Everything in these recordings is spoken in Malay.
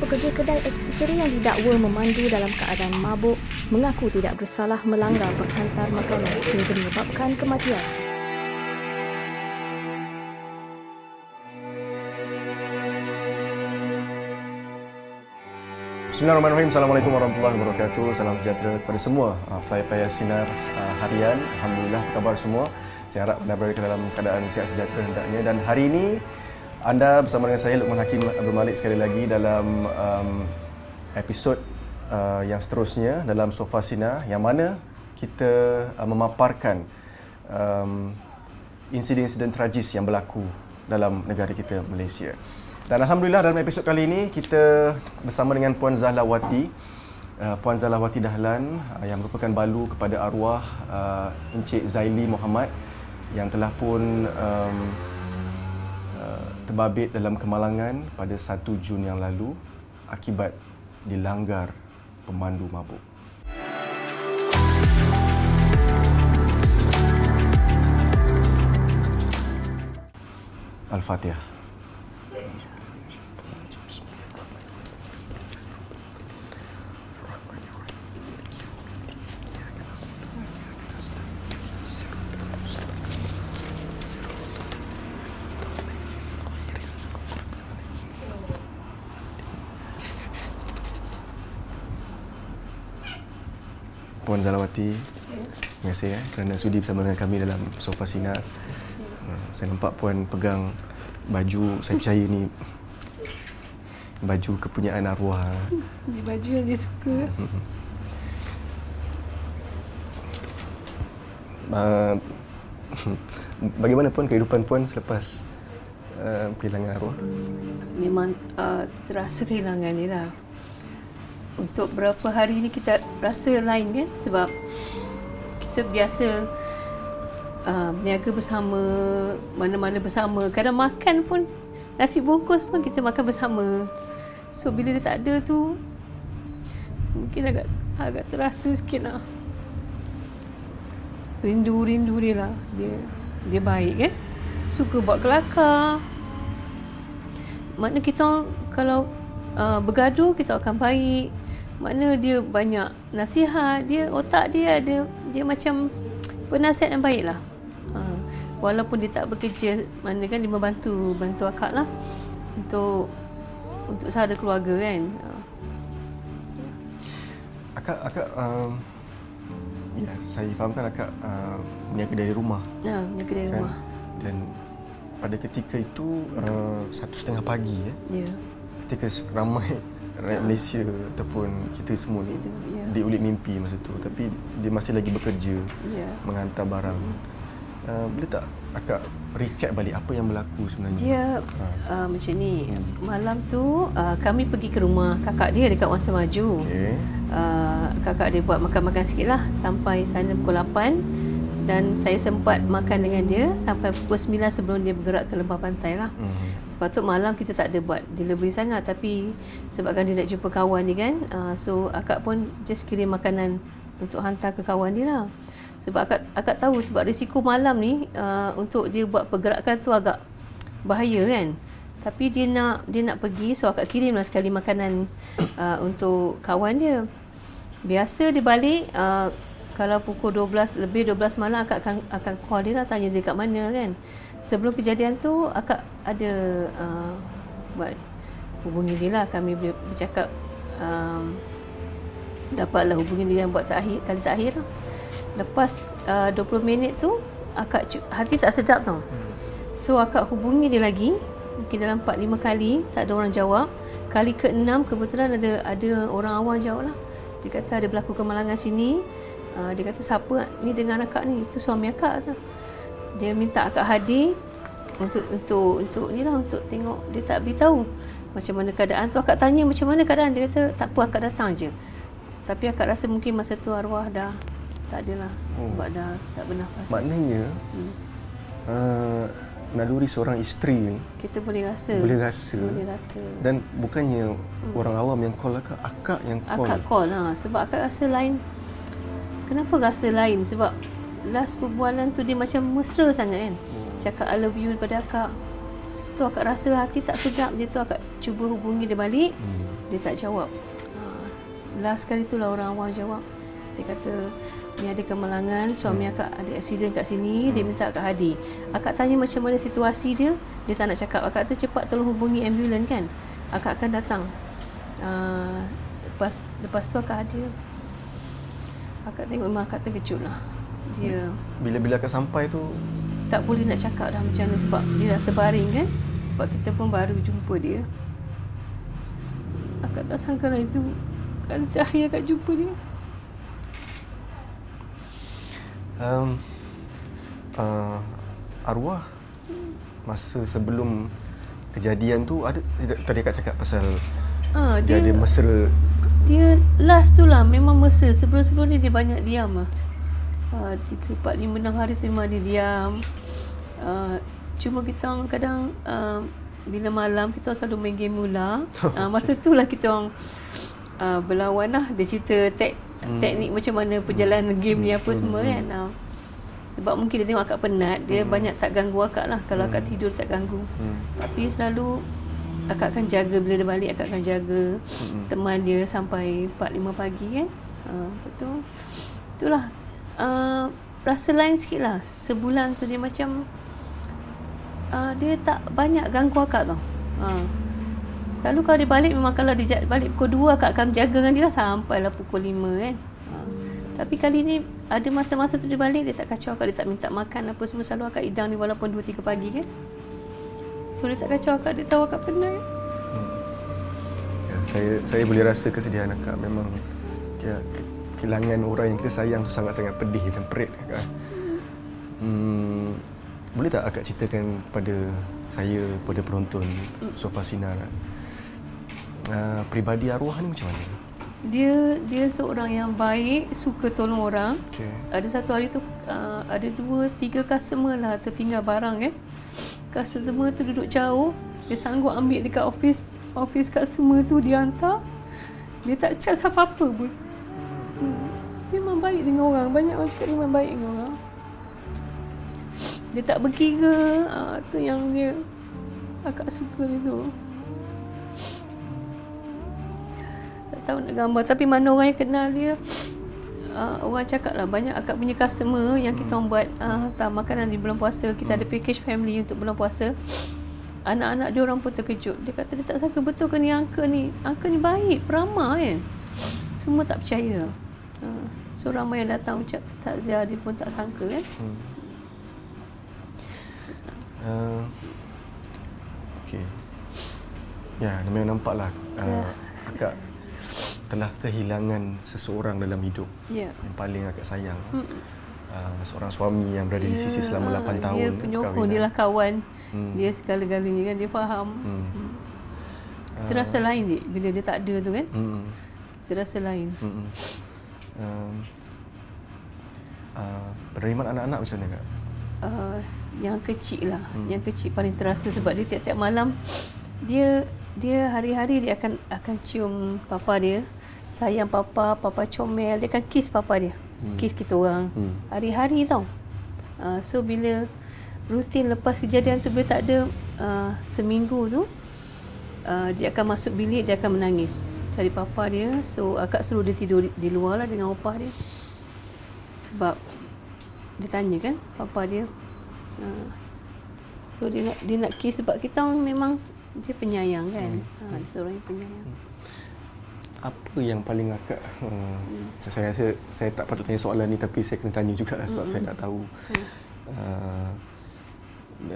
Pekerja kedai aksesori yang didakwa memandu dalam keadaan mabuk mengaku tidak bersalah melanggar penghantar makanan sehingga menyebabkan kematian. Bismillahirrahmanirrahim. Assalamualaikum warahmatullahi wabarakatuh. Salam sejahtera kepada semua uh, player-player sinar uh, harian. Alhamdulillah, apa khabar semua? Saya harap anda berada dalam keadaan sihat sejahtera hendaknya. Dan hari ini, anda bersama dengan saya Luqman Hakim Abdul Malik sekali lagi dalam um, episod uh, yang seterusnya dalam Sofa Sina yang mana kita uh, memaparkan um, insiden-insiden tragis yang berlaku dalam negara kita Malaysia. Dan Alhamdulillah dalam episod kali ini kita bersama dengan Puan Zahlawati uh, Puan Zahlawati Dahlan uh, yang merupakan balu kepada arwah uh, Encik Zaili Muhammad yang telah pun um, terbabit dalam kemalangan pada 1 Jun yang lalu akibat dilanggar pemandu mabuk. Al-Fatihah. Zalawati. Terima kasih eh, kerana sudi bersama dengan kami dalam sofa sinar. Uh, saya nampak Puan pegang baju, saya percaya ni baju kepunyaan arwah. Ini baju yang dia suka. Uh, bagaimana Puan kehidupan Puan selepas uh, kehilangan arwah? Memang uh, terasa kehilangan dia lah untuk berapa hari ni kita rasa lain kan? Sebab kita biasa uh, berniaga bersama mana-mana bersama. Kadang makan pun nasi bungkus pun kita makan bersama. So bila dia tak ada tu mungkin agak agak terasa sikit lah. Rindu-rindu dia lah. Dia dia baik kan? Suka buat kelakar. Makna kita kalau uh, bergaduh kita akan baik mana dia banyak nasihat dia otak dia ada dia macam penasihat yang baik lah ha. walaupun dia tak bekerja mana kan dia membantu bantu akak lah untuk untuk sahara keluarga kan ha. akak akak um, ya saya fahamkan akak uh, berniaga dari rumah ya berniaga dari kan? rumah dan pada ketika itu uh, satu setengah pagi ya, ya. ketika ramai rakyat Malaysia ataupun kita semua ni yeah. diulit mimpi masa tu tapi dia masih lagi bekerja yeah. menghantar barang uh, boleh tak akak recap balik apa yang berlaku sebenarnya dia ha. uh, macam ni hmm. malam tu uh, kami pergi ke rumah kakak dia dekat Wangsa Maju okay. uh, kakak dia buat makan-makan sikit lah sampai sana pukul 8 dan saya sempat makan dengan dia sampai pukul 9 sebelum dia bergerak ke lembah pantai lah. Mm-hmm. Sepatut malam kita tak ada buat delivery sangat tapi sebabkan dia nak jumpa kawan dia kan. Uh, so akak pun just kirim makanan untuk hantar ke kawan dia lah. Sebab akak, akak tahu sebab risiko malam ni uh, untuk dia buat pergerakan tu agak bahaya kan. Tapi dia nak dia nak pergi so akak kirimlah sekali makanan uh, untuk kawan dia. Biasa dia balik uh, kalau pukul 12 lebih 12 malam akak akan akan call dia lah tanya dia kat mana kan. Sebelum kejadian tu akak ada uh, buat hubungi dia lah kami boleh bercakap um, dapatlah hubungi dia yang buat terakhir kali terakhir lah. Lepas uh, 20 minit tu akak hati tak sedap tau. So akak hubungi dia lagi mungkin dalam 4 5 kali tak ada orang jawab. Kali ke-6 kebetulan ada ada orang awam jawab lah. Dia kata ada berlaku kemalangan sini uh, dia kata siapa ni dengan akak ni itu suami akak tu dia minta akak hadir untuk untuk untuk ni lah untuk tengok. Dia tak beritahu macam mana keadaan. Tu akak tanya macam mana keadaan. Dia kata tak apa akak datang je. Tapi akak rasa mungkin masa tu arwah dah tak adalah oh. sebab dah tak bernafas. Maknanya hmm. uh, naluri seorang isteri ni kita boleh rasa. boleh rasa. Boleh rasa. Dan bukannya hmm. orang awam yang call akak akak yang call? Akak call lah sebab akak rasa lain. Kenapa rasa lain? Sebab last perbualan tu dia macam mesra sangat kan. Hmm. cakap I love you daripada akak. Tu akak rasa hati tak sedap dia tu akak cuba hubungi dia balik. Hmm. dia tak jawab. Uh, last kali tu lah orang awam jawab. Dia kata ni ada kemalangan suami hmm. akak ada accident kat sini hmm. dia minta akak hadir. Akak tanya macam mana situasi dia dia tak nak cakap. Akak tu cepat tolong hubungi ambulans kan. Akak akan datang. Uh, lepas lepas tu akak hadir. Akak tengok memang akak terkejut lah dia bila-bila akak sampai tu. Tak boleh nak cakap dah macam mana sebab dia dah terbaring kan? Sebab kita pun baru jumpa dia. Akak tak sangka lah itu. Kali terakhir akak jumpa dia. Um, uh, arwah masa sebelum kejadian tu ada tadi kak cakap pasal uh, dia, dia ada mesra. dia last tu lah. Memang mesra. Sebelum-sebelum ni dia banyak diam lah uh, 3, 4, 5, 6 hari tu memang dia diam uh, cuma kita orang kadang uh, bila malam kita selalu main game mula uh, masa tu lah kita orang uh, berlawan lah dia cerita tek hmm. teknik macam mana perjalanan hmm. game ni apa hmm. semua kan uh, sebab mungkin dia tengok akak penat dia hmm. banyak tak ganggu akak lah kalau hmm. akak tidur tak ganggu hmm. tapi selalu akak akan jaga bila dia balik akak akan jaga hmm. teman dia sampai 4-5 pagi kan uh, betul itulah uh, rasa lain sikit lah sebulan tu dia macam uh, dia tak banyak ganggu akak tau uh. Selalu kalau dia balik memang kalau dia balik pukul 2 akak akan jaga dengan dia lah sampailah pukul 5 kan. Tapi kali ni ada masa-masa tu dia balik dia tak kacau akak dia tak minta makan apa semua selalu akak hidang ni walaupun 2 3 pagi kan. So dia tak kacau akak dia tahu akak penat. Hmm. Ya, saya saya boleh rasa kesedihan akak memang dia kehilangan orang yang kita sayang tu sangat-sangat pedih dan perit kan. Hmm. Boleh tak akak ceritakan pada saya pada penonton. Sofa Sinar uh, peribadi arwah ni macam mana? Dia dia seorang yang baik, suka tolong orang. Okay. Ada satu hari tu uh, ada dua, tiga customer lah tertinggal barang eh. Customer tu duduk jauh, dia sanggup ambil dekat office office customer tu dia hantar. Dia tak charge apa-apa pun. Hmm. Dia memang baik dengan orang. Banyak orang cakap dia memang baik dengan orang. Dia tak berkira. Ah, tu yang dia akak suka dia tu. tahu nak gambar tapi mana orang yang kenal dia uh, orang cakap lah banyak akak punya customer yang kita orang buat uh, tak makanan di bulan puasa kita ada package family untuk bulan puasa anak-anak dia orang pun terkejut dia kata dia tak sangka betul ke ni angka ni angka ni baik peramah kan semua tak percaya uh, so ramai yang datang ucap takziah dia pun tak sangka kan hmm. uh, okay. ya memang nampak lah uh, ya. akak telah kehilangan seseorang dalam hidup yeah. yang paling akak sayang. Hmm. Uh, seorang suami yang berada yeah. di sisi selama 8 tahun. Dia penyokong, dia lah kawan. Hmm. Dia segala-galanya kan, dia faham. Hmm. Hmm. Terasa uh, lain dia bila dia tak ada tu kan. Hmm. Terasa lain. Hmm. Uh, uh, penerimaan anak-anak macam mana kak? Uh, yang kecil lah. Hmm. Yang kecil paling terasa sebab dia tiap-tiap malam dia dia hari-hari dia akan akan cium papa dia sayang papa, papa comel, dia akan kiss papa dia. Hmm. Kiss kita orang. Hmm. Hari-hari tau. Uh, so bila rutin lepas kejadian tu bila tak ada uh, seminggu tu uh, dia akan masuk bilik dia akan menangis cari papa dia so akak suruh dia tidur di, di luar lah dengan opah dia sebab dia tanya kan papa dia uh, so dia nak, dia nak kiss sebab kita memang dia penyayang kan hmm. ha, seorang yang penyayang hmm apa yang paling akak uh, hmm. saya rasa saya tak patut tanya soalan ni tapi saya kena tanya juga sebab hmm. saya nak tahu hmm. uh,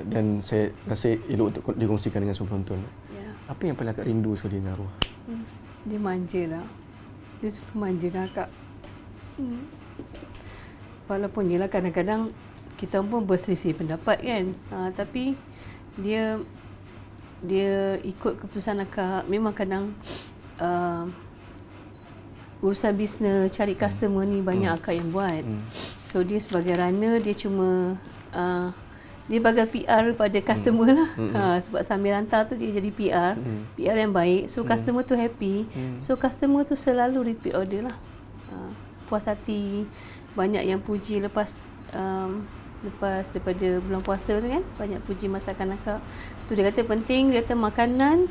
dan saya rasa elok untuk dikongsikan dengan semua penonton yeah. apa yang paling akak rindu sekali dengan arwah hmm. Dia manja lah dia suka manja dengan akak hmm. walaupun yelah kadang-kadang kita pun berselisih pendapat kan uh, tapi dia dia ikut keputusan akak memang kadang uh, urusan bisnes cari customer ni banyak hmm. akak yang buat. Hmm. So dia sebagai runner dia cuma uh, dia bagi PR pada customer hmm. lah. Hmm. Ha, sebab sambil hantar tu dia jadi PR. Hmm. PR yang baik. So hmm. customer tu happy. Hmm. So customer tu selalu repeat order lah. Ha, puas hati. Banyak yang puji lepas um, lepas daripada bulan puasa tu kan banyak puji masakan akak tu dia kata penting dia kata makanan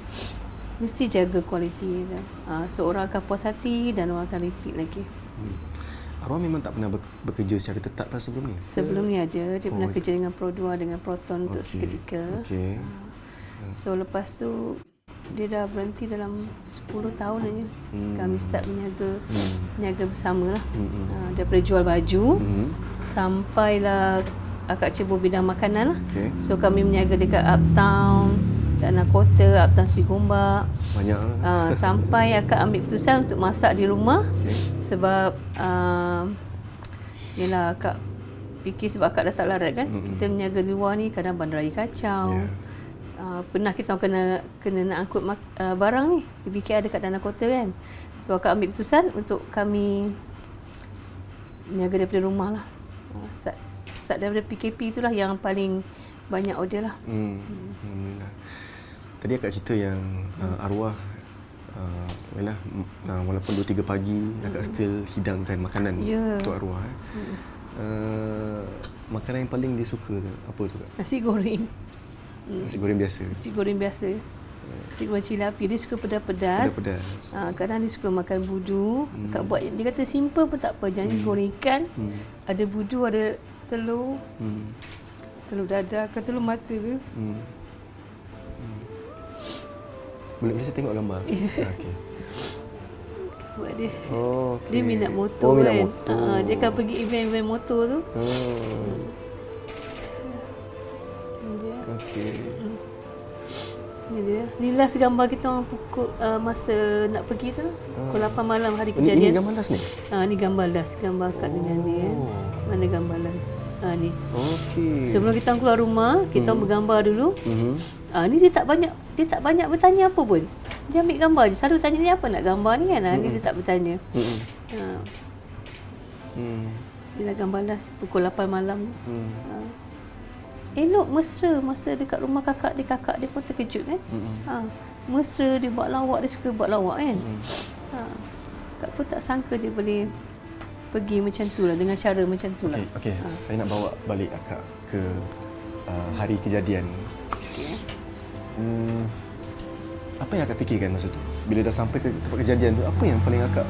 mesti jaga kualiti tu. Uh, so orang akan puas hati dan orang akan repeat lagi Hmm. Arwah memang tak pernah bekerja secara tetap lah sebelum ni? sebelum ni ada dia Oh, pernah kerja dengan Pro2 dengan Proton untuk Okey, seketika Okey. so lepas tu dia dah berhenti dalam 10 tahun aja Hmm. kami start berniaga Hmm. berniaga bersama lah Hmm, hmm. uh, daripada jual baju Hmm. sampailah akak cebur bidang makanan lah. Okey. So kami berniaga dekat Uptown, Dana Kota, Uptown Sri Gombak. Banyak. Uh, sampai akak ambil keputusan untuk masak di rumah Okey. sebab uh, yelah akak fikir sebab akak dah tak larat kan. Mm-mm. Kita berniaga di luar ni kadang bandaraya kacau. Ya. Uh, pernah kita kena kena nak angkut uh, barang ni. Dia fikir ada kat Dana Kota kan. So akak ambil keputusan untuk kami berniaga daripada rumah lah. Uh, start start daripada PKP itulah yang paling banyak order lah. Hmm. Alhamdulillah. Tadi akak cerita yang uh, arwah uh, yalah, uh, walaupun 2 3 pagi akak still hidangkan makanan Ya. untuk arwah eh. Uh, makanan yang paling dia suka tu apa tu kak? Nasi goreng. Nasi goreng biasa. Nasi goreng biasa. Nasi goreng cili api. Dia suka pedas-pedas. Pedas-pedas. Ha, kadang dia suka makan budu. Hmm. Kak buat, dia kata simple pun tak apa. Jangan hmm. goreng ikan. Hmm. Ada budu, ada telur. Hmm. Telur dadar ke telur mata ke. Hmm. Hmm. Boleh boleh saya tengok gambar? Ah, Okey. Buat dia. Oh, okay. Dia minat motor oh, minat kan. motor. Ha, dia akan pergi event-event motor tu. Oh, Dia, okey. ni dia. Ni last gambar kita orang pukul uh, masa nak pergi tu. Pukul 8 malam hari Ini, ini kejadian. gambar last ni? Ha, ni gambar last. Gambar kat dengan dia. Oh. Mana gambar last? Ha, ni. Okey. Sebelum kita keluar rumah, kita orang bergambar dulu. Mhm. Ah ni dia tak banyak dia tak banyak bertanya apa pun. Dia ambil gambar je. Selalu tanya ni apa nak gambar ni kan. Ah ni dia tak bertanya. Mhm. Ha. Hmm. Dia gambar last pukul 8 malam. Hmm. Ha. Elok mesra masa dekat rumah kakak dia kakak dia pun terkejut kan. Mhm. Ha. Mesra dia buat lawak dia suka buat lawak kan. Hmm. Ha. Kak pun tak sangka dia boleh pergi macam tu lah dengan cara macam tu lah. Okey, okey. Saya nak bawa balik akak ke uh, hari kejadian. Okay. Hmm. Apa yang akak fikirkan masa tu? Bila dah sampai ke tempat kejadian tu, apa yang paling akak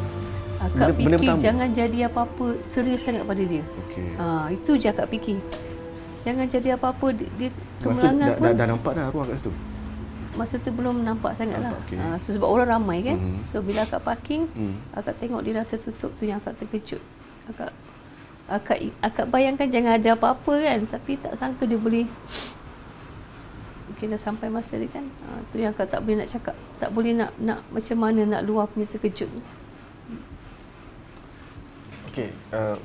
Akak Benda- benda fikir pertama. jangan jadi apa-apa serius sangat pada dia. Okey. Ha, itu je akak fikir. Jangan jadi apa-apa dia, dia kemelangan dah, pun. dah, dah nampak dah arwah kat situ. Masa tu belum nampak sangat lah. Okey. Ha, so sebab orang ramai kan. Mhm. So bila akak parking, Hmm. akak tengok dia dah tertutup tu yang akak terkejut. Akak akak akak bayangkan jangan ada apa-apa kan. Tapi tak sangka dia boleh Mungkin dah sampai masa dia kan. Ha, tu yang akak tak boleh nak cakap. Tak boleh nak nak macam mana nak luar punya terkejut ni. Okey, uh,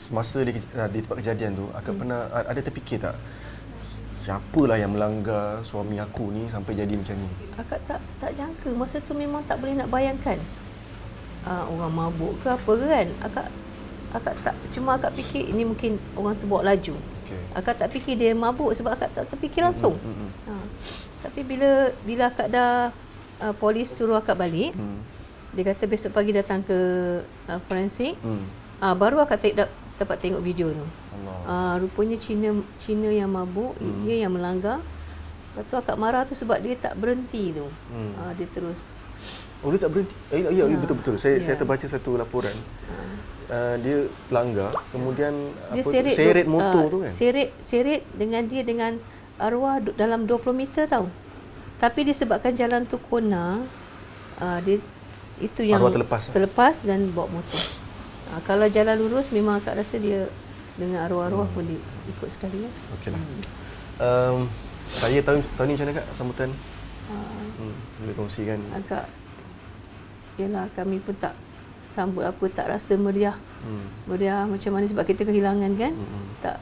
semasa di, uh, di tempat kejadian tu, akak hmm. pernah ada terfikir tak siapalah yang melanggar suami aku ni sampai jadi macam ni? Akak tak tak jangka masa tu memang tak boleh nak bayangkan. Uh, orang mabuk ke apa ke kan. Akak akak tak cuma akak fikir ini mungkin orang tu bawa laju. Okey. Akak tak fikir dia mabuk sebab akak tak terfikir langsung. Hmm, hmm, Ha. Tapi bila bila akak dah uh, polis suruh akak balik, hmm. dia kata besok pagi datang ke uh, forensik. Hmm. Uh, baru akak te- da- dapat tengok video tu. Allah. Uh, rupanya Cina Cina yang mabuk, hmm. dia yang melanggar. Lepas tu akak marah tu sebab dia tak berhenti tu. Hmm. Uh, dia terus Oh dia tak berhenti. Eh, ya, ya, Ya. betul betul. Saya Ya. saya terbaca satu laporan. Uh, dia langgar, kemudian dia apa tu, seret seret du- motor ah, tu kan. Seret seret dengan dia dengan arwah dalam 20 meter tau. Tapi disebabkan jalan tu kona, uh, dia itu yang Arwah terlepas. terlepas dan bawa motor. Uh, kalau jalan lurus memang akak rasa dia dengan arwah-arwah Hmm. pun dia ikut sekali kan. Okeylah. Um, saya tahun tahun ni macam mana kak sambutan? Uh, Hmm, boleh kongsikan. agak yalah kami pun tak sambut apa tak rasa meriah. Hmm. Meriah macam mana sebab kita kehilangan kan. Hmm. Tak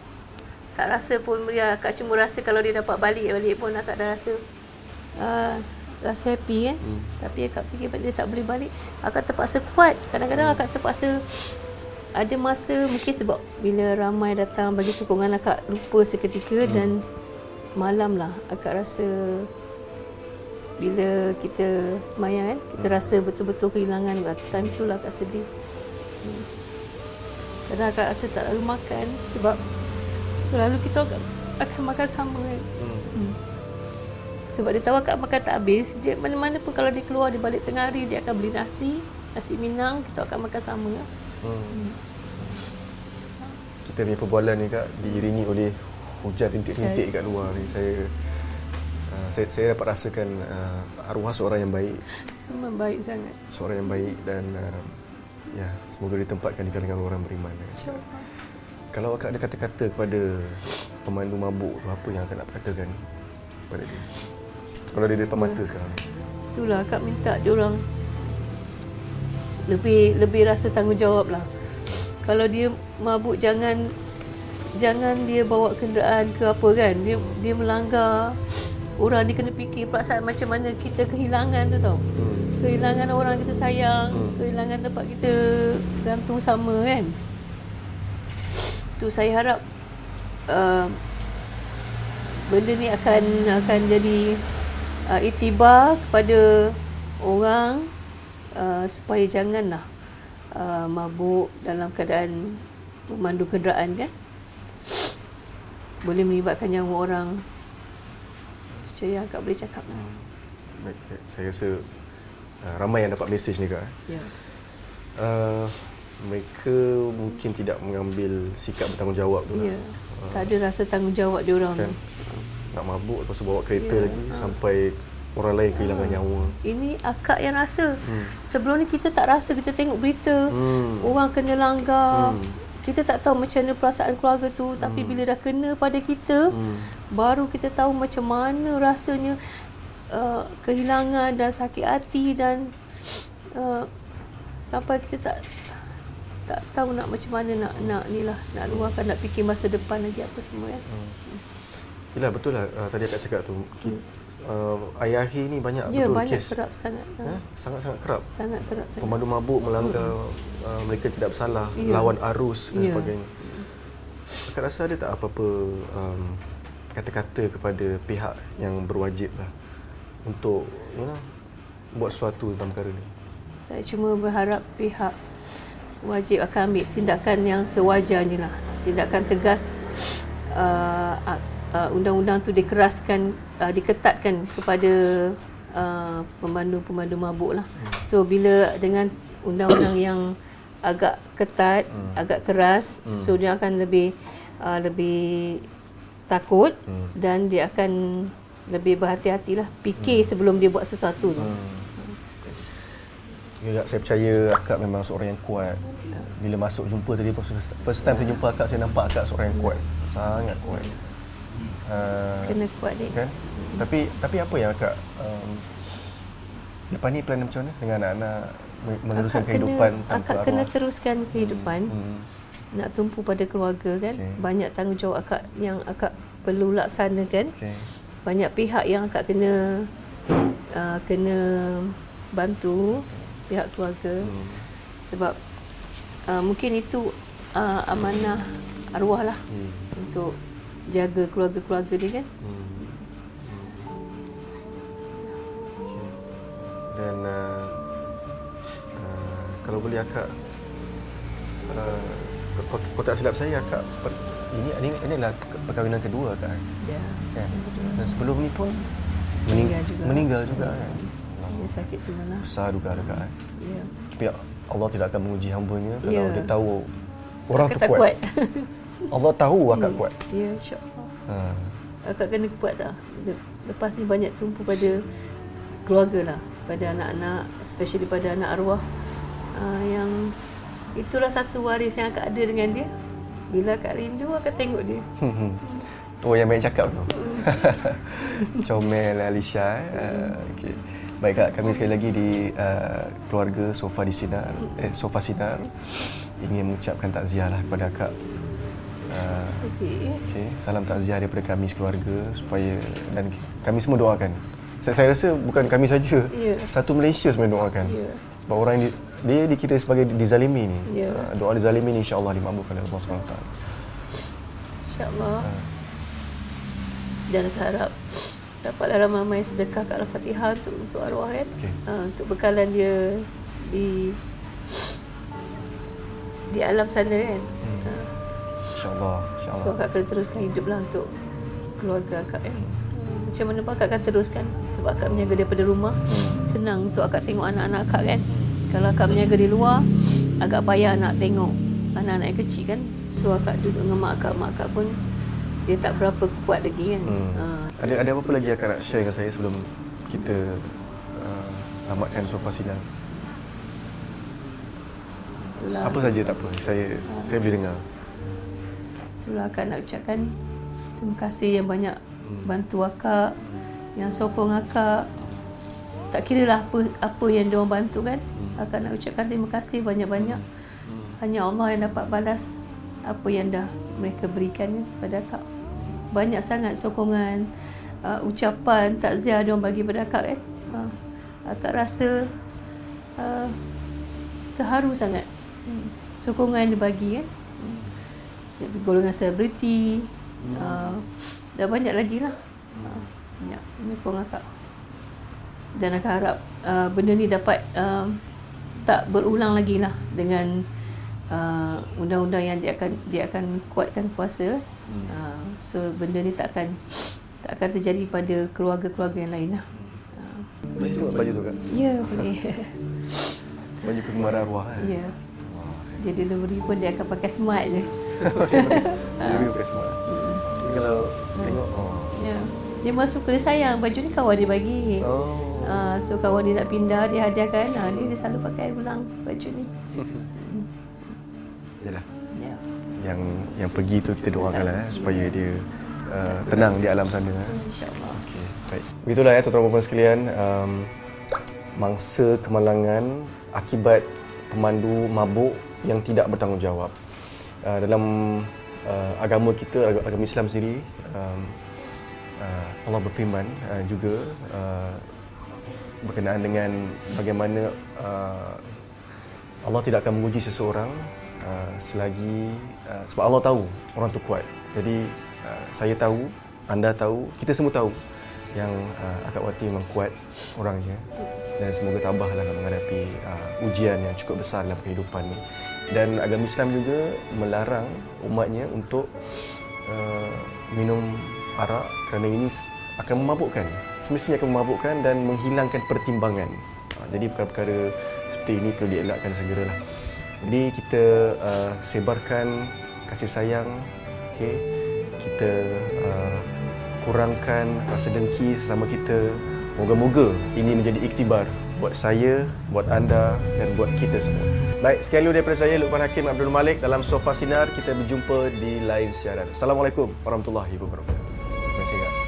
tak rasa pun meriah. Akak cuma rasa kalau dia dapat balik balik pun akak dah rasa uh, rasa happy kan. Hmm. Tapi akak fikir dia tak boleh balik. Akak terpaksa kuat. Kadang-kadang akak terpaksa ada masa mungkin sebab bila ramai datang bagi sokongan akak lupa seketika Hmm. dan malam lah akak rasa bila kita mayang kan kita Hmm. rasa betul-betul kehilangan time tu lah akak sedih hmm. kadang akak rasa tak lalu makan sebab Selalu kita akan makan sama kan. Hmm. Sebab dia tahu akak makan tak habis. Dia mana-mana pun kalau dia keluar di balik tengah hari dia akan beli nasi, nasi Minang, kita akan makan sama. Hmm. Kita ni perbualan ni kak diiringi oleh hujan rintik-rintik kat luar ni. Saya saya, saya dapat rasakan uh, arwah seorang yang baik. Memang baik sangat. Seorang yang baik dan uh, ya semoga ditempatkan di kalangan orang beriman. InsyaAllah. Kalau akak ada kata-kata kepada pemandu mabuk tu apa yang akak nak katakan kepada dia? Kalau dia di depan mata sekarang. Itulah akak minta dia orang lebih lebih rasa tanggungjawab lah. Kalau dia mabuk jangan jangan dia bawa kenderaan ke apa kan. Dia dia melanggar orang dia kena fikir perasaan macam mana kita kehilangan tu tau. Hmm. Kehilangan orang kita sayang, hmm. kehilangan tempat kita gantung sama kan. Tu saya harap uh, benda ni akan akan jadi uh, itibar kepada orang uh, supaya janganlah uh, mabuk dalam keadaan memandu kenderaan kan boleh melibatkan nyawa orang je yang akak boleh cakap hmm. Baik, saya, saya rasa uh, ramai yang dapat mesej ni kak ya uh, mereka mungkin tidak mengambil sikap bertanggungjawab tu ya lah. tak ada rasa tanggungjawab dia orang kan nak mabuk lepas tu bawa kereta Ya, lagi ha. sampai orang lain kehilangan nyawa. ini akak yang rasa Hmm. sebelum ni kita tak rasa kita tengok berita Hmm. orang kena langgar Hmm. Kita tak tahu macam mana perasaan keluarga tu tapi bila dah kena pada kita Hmm. baru kita tahu macam mana rasanya uh, kehilangan dan sakit hati dan uh, sampai kita tak tak tahu nak macam mana nak nak ni lah nak luahkan nak fikir masa depan lagi apa semua ya. Yelah betul lah uh, tadi akak cakap tu. Ki, uh, ayah-ayah ni banyak Ya betul banyak kes kerap sangat. Ha, sangat-sangat kerap. Sangat kerap sangat. Pemandu mabuk melanggar uh, mereka tidak bersalah, Ya. lawan arus dan Ya. sebagainya. Akak rasa ada tak apa-apa um, kata-kata kepada pihak yang berwajib lah untuk you know, buat sesuatu tentang perkara ni? Saya cuma berharap pihak wajib akan ambil tindakan yang sewajarnya lah. Tindakan tegas uh, uh, undang-undang tu dikeraskan, uh, diketatkan kepada uh, pemandu-pemandu mabuk lah. So bila dengan undang-undang yang agak ketat, Hmm. agak keras, so dia akan lebih uh, lebih takut Hmm. dan dia akan lebih berhati-hatilah fikir sebelum dia buat sesuatu tu. Ya, saya percaya akak memang seorang yang kuat. Bila masuk jumpa tadi first, first time saya jumpa akak saya nampak akak seorang yang kuat. Sangat kuat. Uh, Kena kuat dia. kan? Tapi tapi apa yang akak um, lepas ni plan macam mana dengan anak-anak me- meneruskan Akak kehidupan kena, tanpa akak arwah? kena teruskan kehidupan Hmm. nak tumpu pada keluarga kan Okey. banyak tanggungjawab akak yang akak perlu laksanakan Okay. banyak pihak yang akak kena uh, kena bantu pihak keluarga Hmm. sebab uh, mungkin itu uh, amanah arwah lah Hmm. untuk jaga keluarga-keluarga dia kan Hmm. Okay. Dan uh, uh, kalau boleh akak uh, kau, kau tak silap saya akak per- ini ini inilah perkahwinan kedua akak dia kan. Dan sebelum ni pun mening- Meninggal juga. meninggal juga kan. dia sakit tu mana Besar duka dekat kan. ya Tapi Allah tidak akan menguji hamba-Nya kalau Ya. dia tahu orang tu Akak kuat. Allah tahu akak kuat. ya insyaAllah Ha. Akak kena kuat dah. Le- Lepas ni banyak tumpu pada keluarga lah. Pada anak-anak, especially pada anak arwah. Uh, yang itulah satu waris yang akak ada dengan dia. Bila akak rindu, akak tengok dia. Hmm. Oh yang banyak cakap tu. Comel Alicia. Eh. Uh, okay. Baik kak, kami sekali lagi di uh, keluarga Sofa di Sinar, eh, Sofa Sinar ingin mengucapkan takziah lah kepada kak. Uh, Okey. okay. Salam takziah daripada kami sekeluarga supaya dan kami semua doakan. Saya, saya rasa bukan kami saja. Ya. Satu Malaysia sebenarnya doakan. Ya. Sebab orang yang di, dia dikira sebagai dizalimi ni. Ya. Uh, doa dizalimi ni insya-Allah dimabulkan oleh Allah SWT. InsyaAllah. Ha. Dan harap dapatlah ramai-ramai sedekah kat Al-Fatihah untuk, untuk arwah kan. Okey. Uh, untuk bekalan dia di di alam sana kan. Hmm. Uh, InsyaAllah. InsyaAllah. So akak kena teruskan hidup lah untuk keluarga akak kan. Hmm, Macam mana pun akak akan teruskan sebab akak menjaga daripada rumah. Hmm. Senang untuk akak tengok anak-anak akak kan. Kalau akak menjaga di luar, agak payah nak tengok anak-anak yang kecil kan. So akak duduk dengan mak akak, mak akak pun dia tak berapa kuat lagi kan. Hmm. Ha. Ada ada apa-apa lagi akak nak share dengan saya sebelum kita uh, tamatkan sofa sinar? Itulah. Apa saja tak apa. Saya saya boleh dengar. Itulah akak nak ucapkan terima kasih yang banyak bantu akak, yang sokong akak. Tak kira lah apa, apa yang diorang bantu kan. Akak nak ucapkan terima kasih banyak-banyak. Hanya Allah yang dapat balas apa yang dah mereka berikan kepada akak. Banyak sangat sokongan, uh, ucapan, takziah diorang bagi pada akak kan. Uh, akak rasa uh, terharu sangat. Hmm. Sokongan yang dibagi kan. Hmm. Dari golongan selebriti. Uh, dah banyak lagi lah. Uh, banyak menyokong akak. Dan akak harap uh, benda ni dapat uh, tak berulang lagi lah dengan uh, undang-undang yang dia akan dia akan kuatkan puasa. Uh, so benda ni tak akan tak akan terjadi pada keluarga-keluarga yang lain lah. Uh, Boleh tengok baju tu kan? ya boleh. Baju kegemaran arwah kan? ya. Dia delivery pun dia akan pakai smart je. Jadi pakai semua. Jadi kalau tengok oh. Ya. Dia memang suka dia sayang baju ni kawan dia bagi. Oh. Uh, so kawan dia nak pindah dia hadiahkan. Uh, dia, dia selalu pakai ulang baju ni. Yalah. Ya. Yang yang pergi tu kita doakanlah eh, supaya dia uh, tenang di alam sana. Eh. InsyaAllah. Okey, baik. Begitulah ya tuan-tuan dan puan sekalian, um, mangsa kemalangan akibat pemandu mabuk yang tidak bertanggungjawab. Uh, dalam uh, agama kita, ag- agama Islam sendiri, um, uh, Allah berfirman uh, juga uh, berkenaan dengan bagaimana uh, Allah tidak akan menguji seseorang uh, selagi uh, sebab Allah tahu orang tu kuat. Jadi uh, saya tahu, anda tahu, kita semua tahu yang uh, Akak Wati memang kuat orangnya dan semoga tabahlah menghadapi uh, ujian yang cukup besar dalam kehidupan ni. Dan agama Islam juga melarang umatnya untuk uh, minum arak kerana ini akan memabukkan. Semestinya akan memabukkan dan menghilangkan pertimbangan. Uh, jadi perkara-perkara seperti ini perlu dielakkan segeralah. Jadi kita uh, sebarkan kasih sayang, okay? kita uh, kurangkan rasa dengki sesama kita. Moga-moga ini menjadi iktibar buat saya, buat anda dan buat kita semua. Baik, sekali lagi daripada saya Lukman Hakim Abdul Malik dalam Sofa Sinar. Kita berjumpa di lain siaran. Assalamualaikum warahmatullahi wabarakatuh. Terima kasih.